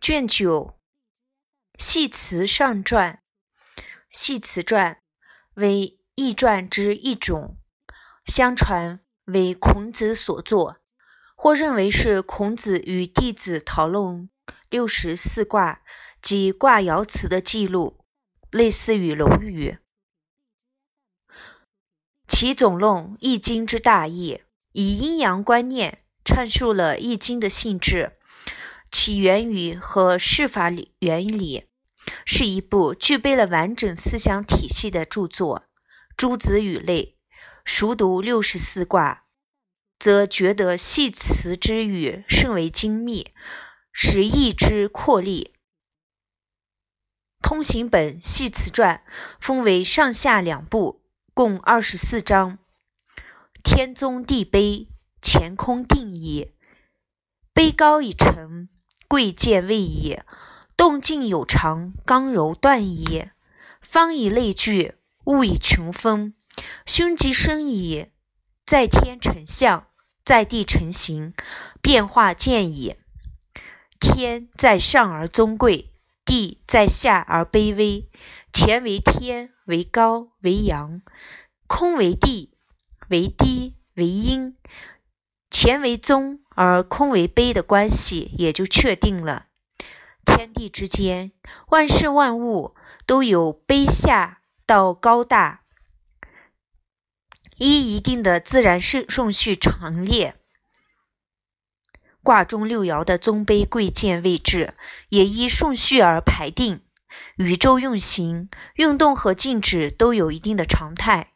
卷九《系辞上传》，系辞传为易传之一种，相传为孔子所作，或认为是孔子与弟子讨论六十四卦及卦爻辞的记录，类似于《论语》。其总论《易经》之大义，以阴阳观念阐述了《易经》的性质。起源于和释法原理，是一部具备了完整思想体系的著作。诸子语类，熟读六十四卦，则觉得系辞之语甚为精密，使意之阔丽。通行本系辞传分为上下两部，共二十四章。天宗地卑，乾空定矣，卑高以成。贵贱位矣，动静有常，刚柔断矣。方以类聚，物以群分。凶吉生矣，在天成象，在地成形，变化见矣。天在上而尊贵，地在下而卑微。乾为天，为高，为阳；空为地，为低，为阴。乾为宗而空为卑的关系也就确定了。天地之间，万事万物都有卑下到高大，依一定的自然顺顺序陈列。卦中六爻的尊卑贵贱位置也依顺序而排定。宇宙运行、运动和静止都有一定的常态，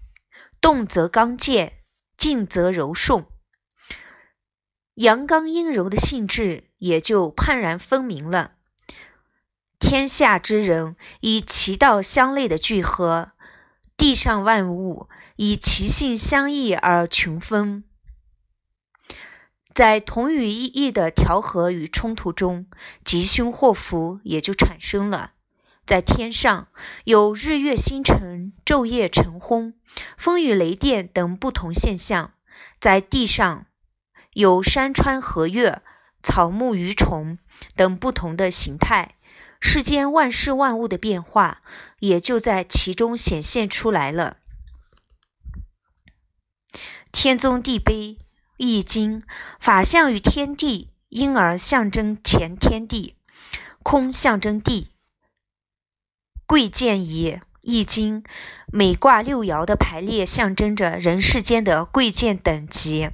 动则刚健，静则柔顺。阳刚阴柔的性质也就判然分明了。天下之人以其道相类的聚合，地上万物以其性相异而群分。在同语异义的调和与冲突中，吉凶祸福也就产生了。在天上有日月星辰、昼夜晨昏、风雨雷电等不同现象，在地上。有山川河岳、草木鱼虫等不同的形态，世间万事万物的变化也就在其中显现出来了。天宗地卑，易经法象与天地，因而象征前天地；空象征地。贵贱以易经每卦六爻的排列，象征着人世间的贵贱等级。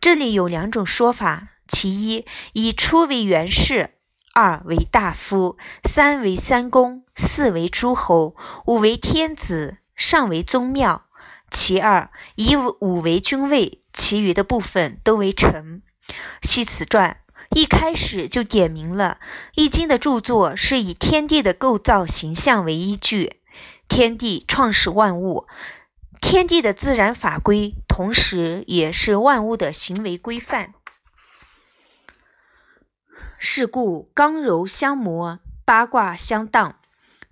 这里有两种说法：其一，以初为元氏，二为大夫，三为三公，四为诸侯，五为天子，上为宗庙；其二，以五为君位，其余的部分都为臣。系辞传一开始就点明了，《易经》的著作是以天地的构造形象为依据，天地创始万物。天地的自然法规，同时也是万物的行为规范。是故刚柔相磨，八卦相当。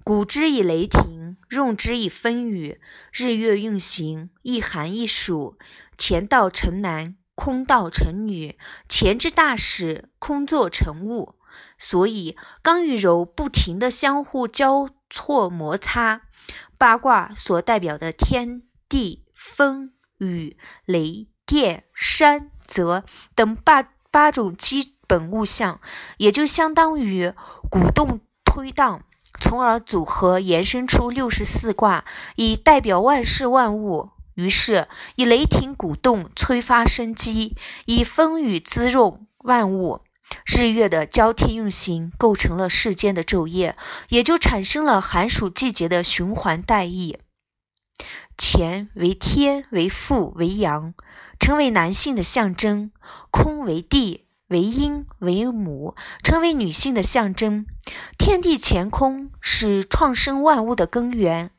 古之以雷霆，用之以风雨。日月运行，一寒一暑。乾道成男，空道成女。乾之大始，空作成物。所以刚与柔不停的相互交错摩擦。八卦所代表的天。地、风、雨、雷、电、山、泽等八八种基本物象，也就相当于鼓动、推荡，从而组合延伸出六十四卦，以代表万事万物。于是，以雷霆鼓动、催发生机，以风雨滋润万物，日月的交替运行，构成了世间的昼夜，也就产生了寒暑季节的循环代义。乾为天，为父，为阳，成为男性的象征；空为地，为阴，为母，成为女性的象征。天地乾空是创生万物的根源。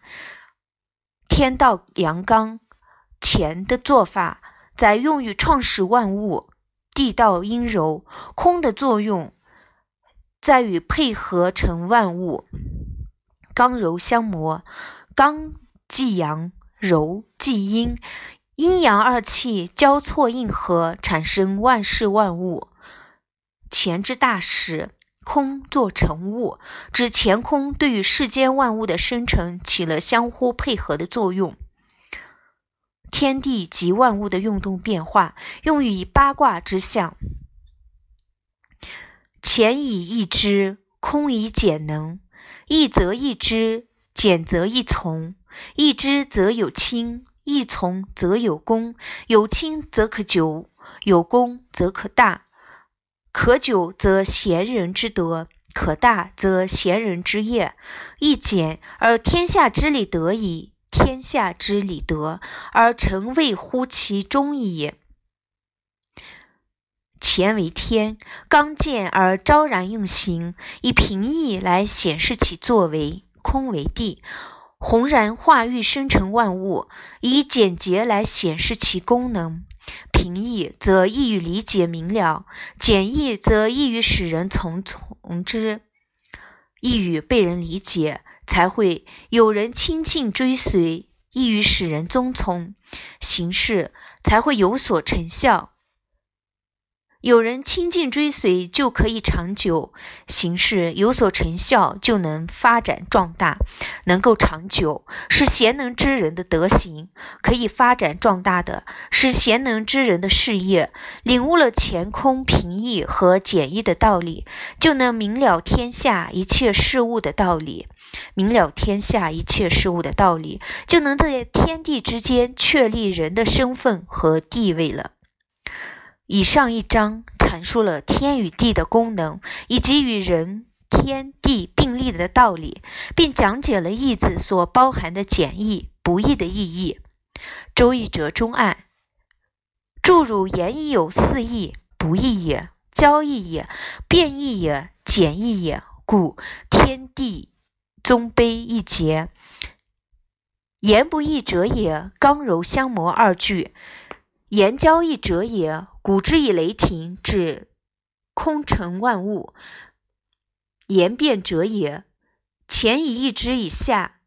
天道阳刚，乾的做法在用于创始万物；地道阴柔，空的作用在于配合成万物。刚柔相磨，刚即阳。柔即阴，阴阳二气交错应和，产生万事万物。乾之大始，空作成物，指乾空对于世间万物的生成起了相互配合的作用。天地及万物的运动变化，用于八卦之象。乾以易之，空以简能。易则易之，简则易从。易之则有亲，易从则有功。有亲则可久，有功则可大。可久则贤人之德，可大则贤人之业。易简而天下之理得矣。天下之理得，而臣谓乎其中矣。乾为天，刚健而昭然用行，以平易来显示其作为；空为地，宏然化育生成万物，以简洁来显示其功能。平易则易于理解明了，简易则易于使人从从之，易于被人理解。才会有人亲近追随，易于使人遵从，行事才会有所成效。有人亲近追随，就可以长久；行事有所成效，就能发展壮大，能够长久。是贤能之人的德行，可以发展壮大的是贤能之人的事业。领悟了乾空平易和简易的道理，就能明了天下一切事物的道理。明了天下一切事物的道理，就能在天地之间确立人的身份和地位了。以上一章阐述了天与地的功能，以及与人、天地并立的道理，并讲解了易字所包含的简易、不易的意义。《周易》者中案，注汝言已有四义：不义也，交易也，变易也，简易也。故天地宗卑一节，言不易者也，刚柔相磨二句；言交易者也。古之以雷霆，指空成万物；言变者也。前以一之以下，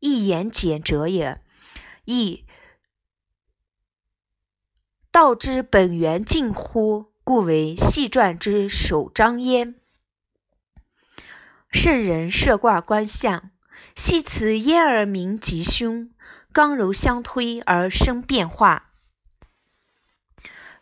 一言简者也。亦道之本源近乎，故为细传之首章焉。圣人设卦观象，系辞焉而明吉凶，刚柔相推而生变化。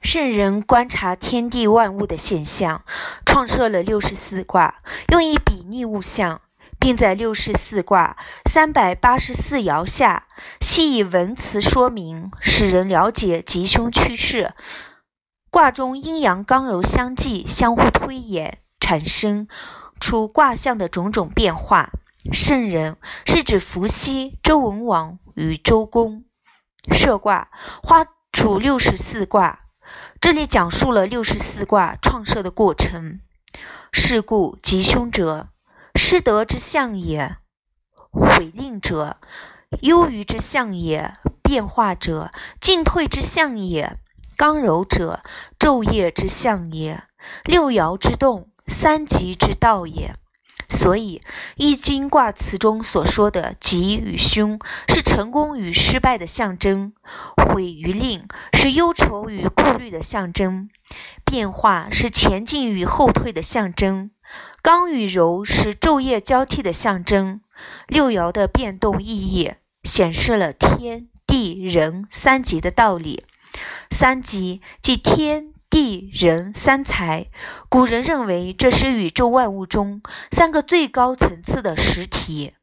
圣人观察天地万物的现象，创设了六十四卦，用以比拟物象，并在六十四卦三百八十四爻下，细以文辞说明，使人了解吉凶趋势。卦中阴阳刚柔相济，相互推演，产生出卦象的种种变化。圣人是指伏羲、周文王与周公设卦，画出六十四卦。这里讲述了六十四卦创设的过程。是故吉凶者，失德之象也；毁令者，忧于之象也；变化者，进退之象也；刚柔者，昼夜之象也；六爻之动，三极之道也。所以，《易经》卦辞中所说的吉与凶，是成功与失败的象征；毁与令，是忧愁与顾虑的象征；变化是前进与后退的象征；刚与柔是昼夜交替的象征。六爻的变动意义，显示了天地人三极的道理。三极即天。地人三才，古人认为这是宇宙万物中三个最高层次的实体。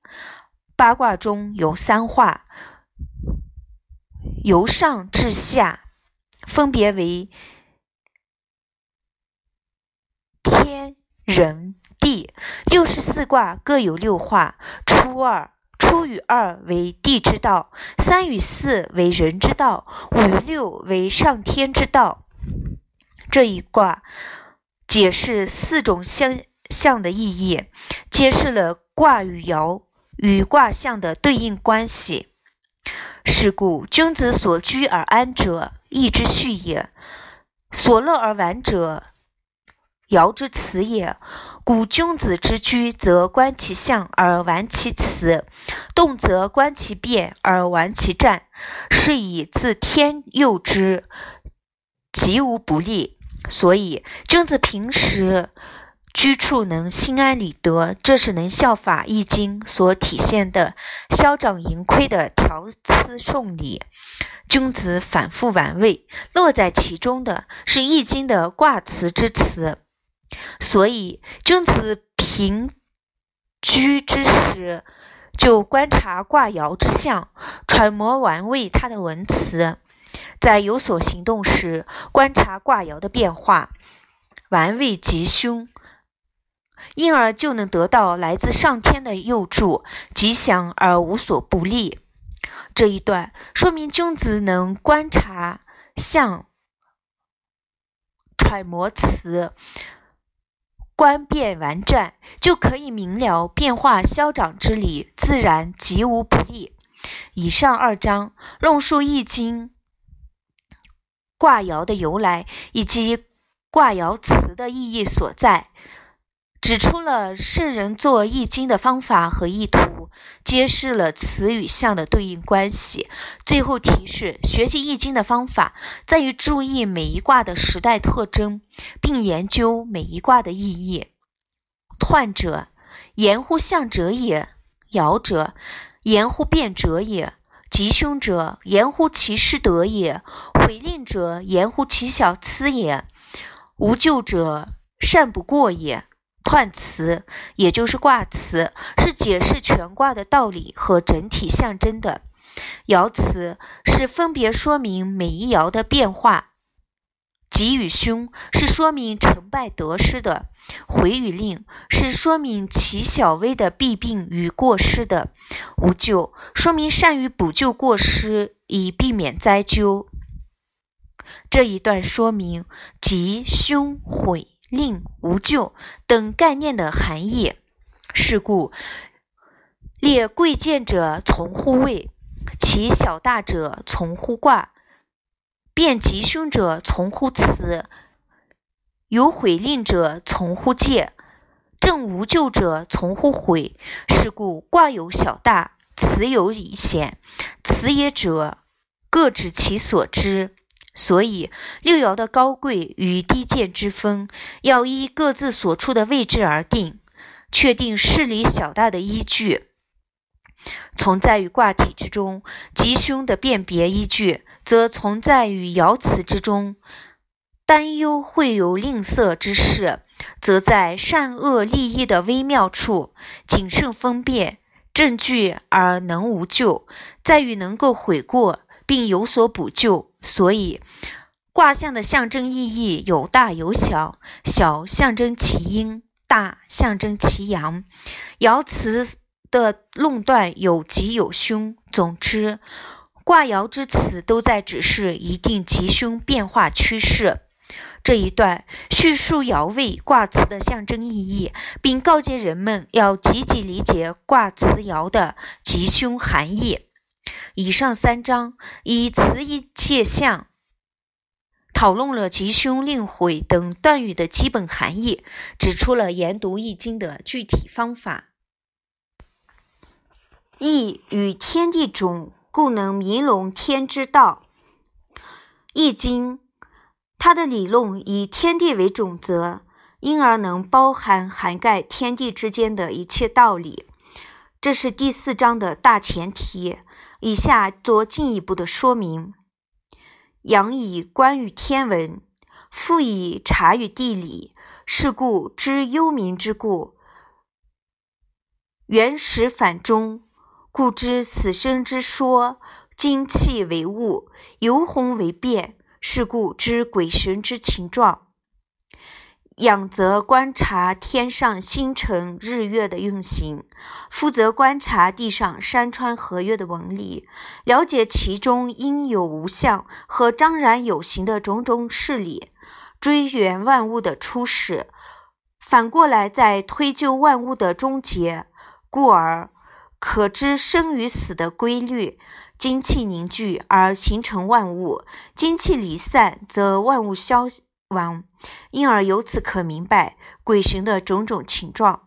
八卦中有三化，由上至下，分别为天人地。六十四卦各有六化，初二，初与二为地之道，三与四为人之道，五与六为上天之道。这一卦解释四种相象的意义，揭示了卦与爻与卦象的对应关系。是故，君子所居而安者，义之序也；所乐而玩者，爻之辞也。故君子之居，则观其象而玩其辞；动则观其变而玩其战。是以自天佑之，吉无不利。所以，君子平时居处能心安理得，这是能效法《易经》所体现的消长盈亏的调辞送礼。君子反复玩味，乐在其中的是《易经》的卦辞之辞。所以，君子平居之时，就观察卦爻之象，揣摩玩味它的文辞；在有所行动时，观察卦爻的变化，玩味吉凶，因而就能得到来自上天的佑助，吉祥而无所不利。这一段说明君子能观察象、揣摩辞、观变完战，就可以明了变化消长之理，自然吉无不利。以上二章论述《易经》卦爻的由来以及卦爻辞的意义所在。指出了圣人做易经的方法和意图，揭示了词与象的对应关系。最后提示：学习易经的方法在于注意每一卦的时代特征，并研究每一卦的意义。彖者，言乎象者也；爻者，言乎变者也；吉凶者，言乎其失德也；毁令者，言乎其小疵也；无咎者，善不过也。彖辞，也就是卦辞，是解释全卦的道理和整体象征的；爻辞是分别说明每一爻的变化；吉与凶是说明成败得失的；回与令是说明其小微的弊病与过失的；无咎说明善于补救过失，以避免灾咎。这一段说明吉、凶、悔。令无咎等概念的含义。是故，列贵贱者从乎位，其小大者从乎卦，变吉凶者从乎辞，有悔令者从乎戒，正无咎者从乎悔。是故，卦有小大，辞有以显，辞也者各指其所知。所以，六爻的高贵与低贱之分，要依各自所处的位置而定。确定事理小大的依据，存在于卦体之中；吉凶的辨别依据，则存在于爻辞之中。担忧会有吝啬之事，则在善恶利益的微妙处，谨慎分辨证据而能无咎，在于能够悔过。并有所补救，所以卦象的象征意义有大有小，小象征其阴，大象征其阳。爻辞的论断有吉有凶。总之，卦爻之辞都在指示一定吉凶变化趋势。这一段叙述爻位卦辞的象征意义，并告诫人们要积极理解卦辞爻的吉凶含义。以上三章以词义切象讨论了吉凶令悔等断语的基本含义，指出了研读易经的具体方法。易与天地种，故能明笼天之道。易经它的理论以天地为准则，因而能包含涵盖天地之间的一切道理。这是第四章的大前提。以下做进一步的说明：阳以观于天文，复以察于地理，是故知幽冥之故。原始反中，故知死生之说。精气为物，游魂为变，是故知鬼神之情状。仰则观察天上星辰日月的运行，负责观察地上山川河岳的纹理，了解其中应有无相和张然有形的种种事理，追源万物的初始，反过来再推究万物的终结，故而可知生与死的规律。精气凝聚而形成万物，精气离散则万物消。亡，因而由此可明白鬼神的种种情状。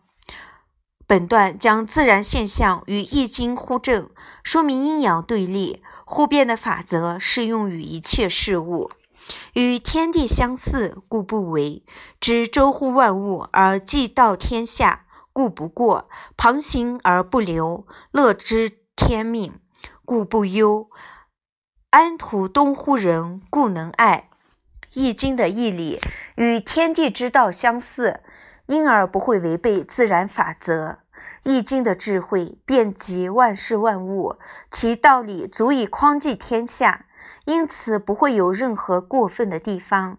本段将自然现象与易经互证，说明阴阳对立互变的法则适用于一切事物。与天地相似，故不为；知周乎万物而济道天下，故不过；旁行而不流，乐知天命，故不忧。安土东乎人，故能爱。《易经》的义理与天地之道相似，因而不会违背自然法则。《易经》的智慧遍及万事万物，其道理足以匡济天下，因此不会有任何过分的地方。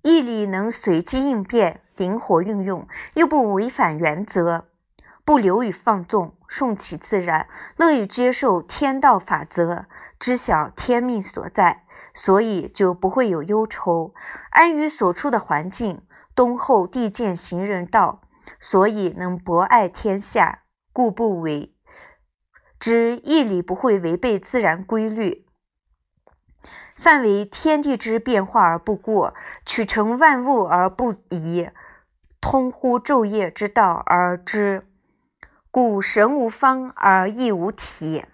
义理能随机应变、灵活运用，又不违反原则，不流于放纵，顺其自然，乐于接受天道法则，知晓天命所在，所以就不会有忧愁，安于所处的环境，敦厚地见行人道。所以能博爱天下，故不为。知义理不会违背自然规律，范为天地之变化而不过，取成万物而不移，通乎昼夜之道而知。故神无方而义无体。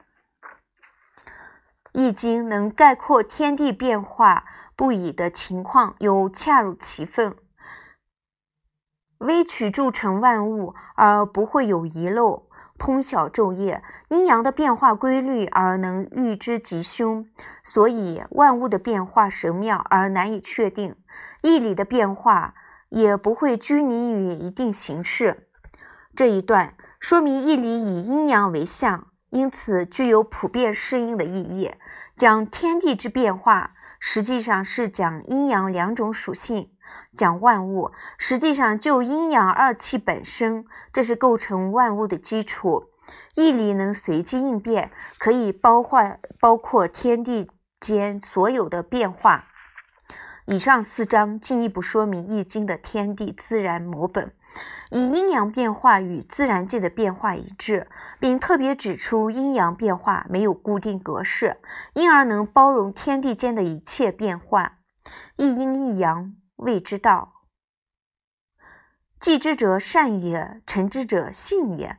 易经能概括天地变化不已的情况，又恰如其分。微曲铸成万物而不会有遗漏，通晓昼夜阴阳的变化规律而能预知吉凶，所以万物的变化神妙而难以确定，易理的变化也不会拘泥于一定形式。这一段说明义理以阴阳为象，因此具有普遍适应的意义。讲天地之变化，实际上是讲阴阳两种属性。讲万物，实际上就阴阳二气本身，这是构成万物的基础。义理能随机应变，可以包换包括天地间所有的变化。以上四章进一步说明《易经》的天地自然模本，以阴阳变化与自然界的变化一致，并特别指出阴阳变化没有固定格式，因而能包容天地间的一切变化。一阴一阳。谓之道，继之者善也，成之者信也。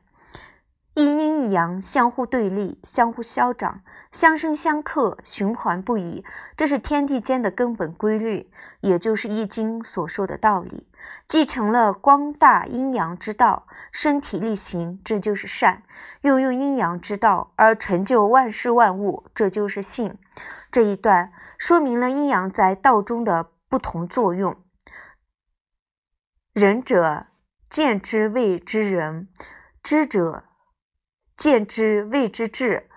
一阴一阳相互对立，相互消长，相生相克，循环不已。这是天地间的根本规律，也就是《易经》所说的道理。继承了光大阴阳之道，身体力行，这就是善；运用阴阳之道而成就万事万物，这就是信。这一段说明了阴阳在道中的。不同作用。仁者见之谓之仁，知者见之谓之智。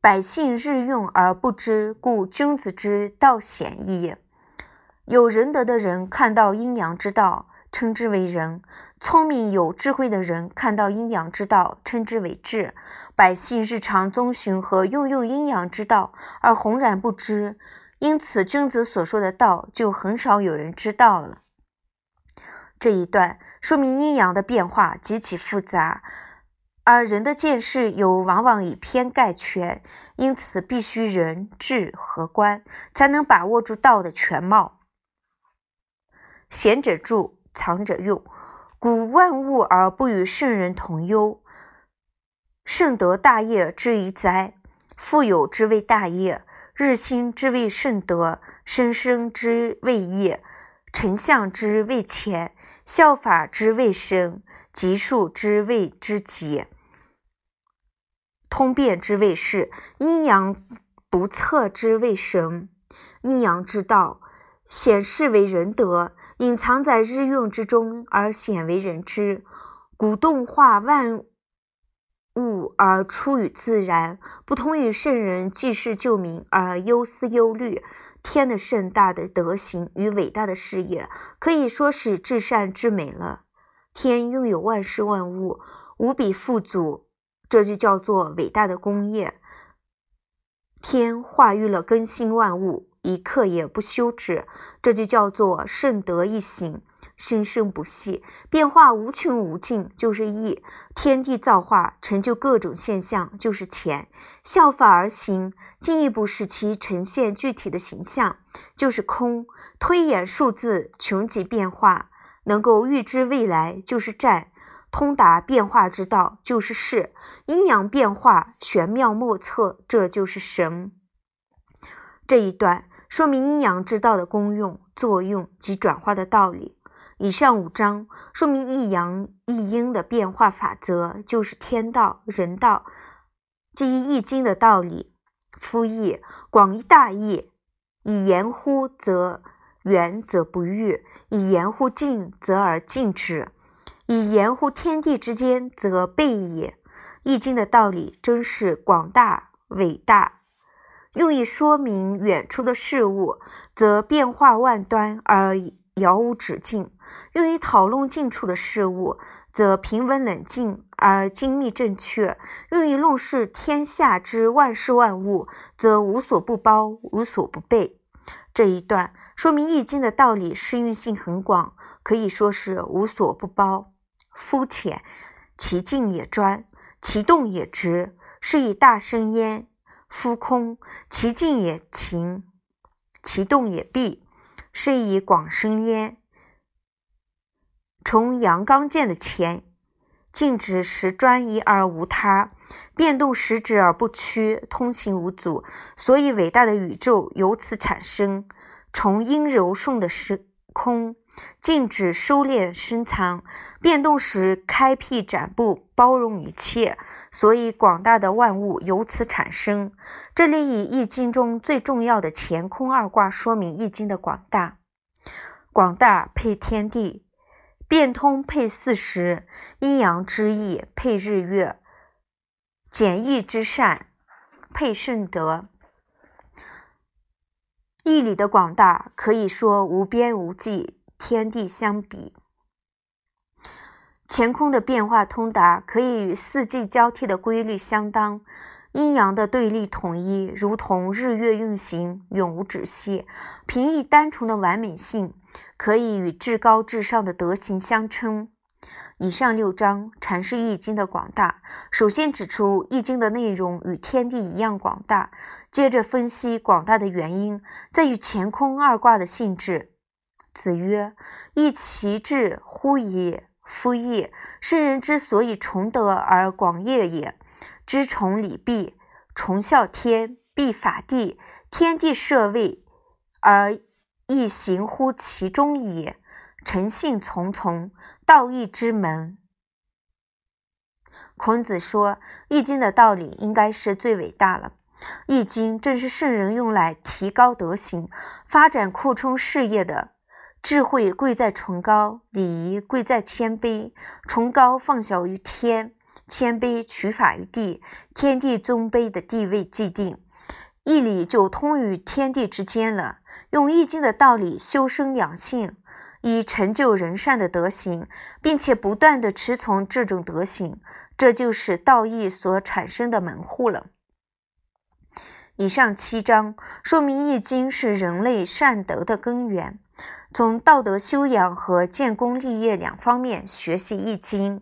百姓日用而不知，故君子之道显矣。有仁德的人看到阴阳之道，称之为仁；聪明有智慧的人看到阴阳之道，称之为智。百姓日常遵循和运用阴阳之道，而浑然不知。因此，君子所说的道就很少有人知道了。这一段说明阴阳的变化极其复杂，而人的见识又往往以偏概全，因此必须人智和观，才能把握住道的全貌。贤者助，藏者用。古万物而不与圣人同忧，圣德大业之于哉？富有之谓大业。日新之谓圣德，生生之谓业，丞相之谓乾，效法之谓生，吉数之谓之极，通变之谓事，阴阳不测之谓神。阴阳之道显示为仁德，隐藏在日用之中而鲜为人知。古动化万。物而出于自然，不同于圣人济世救民而忧思忧虑。天的盛大的德行与伟大的事业，可以说是至善至美了。天拥有万事万物，无比富足，这就叫做伟大的工业。天化育了更新万物，一刻也不休止，这就叫做圣德一行。生生不息，变化无穷无尽，就是义；天地造化，成就各种现象，就是钱；效法而行，进一步使其呈现具体的形象，就是空；推演数字，穷极变化，能够预知未来，就是战；通达变化之道，就是势；阴阳变化，玄妙莫测，这就是神。这一段说明阴阳之道的功用、作用及转化的道理。以上五章说明一阳一阴的变化法则，就是天道、人道，基于《易经》的道理。夫易，广义大义，以言乎则圆则不喻，以言乎静则而静之，以言乎天地之间则备也。《易经》的道理真是广大伟大，用以说明远处的事物，则变化万端而遥无止境；用于讨论近处的事物，则平稳冷静而精密正确；用于论事天下之万事万物，则无所不包，无所不备。这一段说明《易经》的道理适用性很广，可以说是无所不包、肤浅，其静也专。其动也直，是以大生焉；夫空，其静也晴，其动也闭，是以广生焉。从阳刚健的乾，静止时专一而无他，变动时止而不屈，通行无阻，所以伟大的宇宙由此产生。从阴柔顺的时空。禁止收敛深藏，变动时开辟展布，包容一切，所以广大的万物由此产生。这里以《易经》中最重要的乾坤二卦说明《易经》的广大。广大配天地，变通配四时，阴阳之意配日月，简易之善配圣德。义理的广大可以说无边无际。天地相比，乾空的变化通达，可以与四季交替的规律相当；阴阳的对立统一，如同日月运行，永无止息；平易单纯的完美性，可以与至高至上的德行相称。以上六章阐释《易经》的广大，首先指出《易经》的内容与天地一样广大，接着分析广大的原因，在于乾空二卦的性质。子曰：“亦其志乎也。夫亦，圣人之所以崇德而广业也。知崇礼毕，崇孝天，必法地，天地设位，而亦行乎其中也。诚信从从，道义之门。”孔子说，《易经》的道理应该是最伟大了。《易经》正是圣人用来提高德行、发展扩充事业的。智慧贵在崇高，礼仪贵在谦卑。崇高放小于天，谦卑取法于地，天地尊卑的地位既定，义理就通于天地之间了。用易经的道理修身养性，以成就人善的德行，并且不断的持从这种德行，这就是道义所产生的门户了。以上七章说明易经是人类善德的根源。从道德修养和建功立业两方面学习《易经》。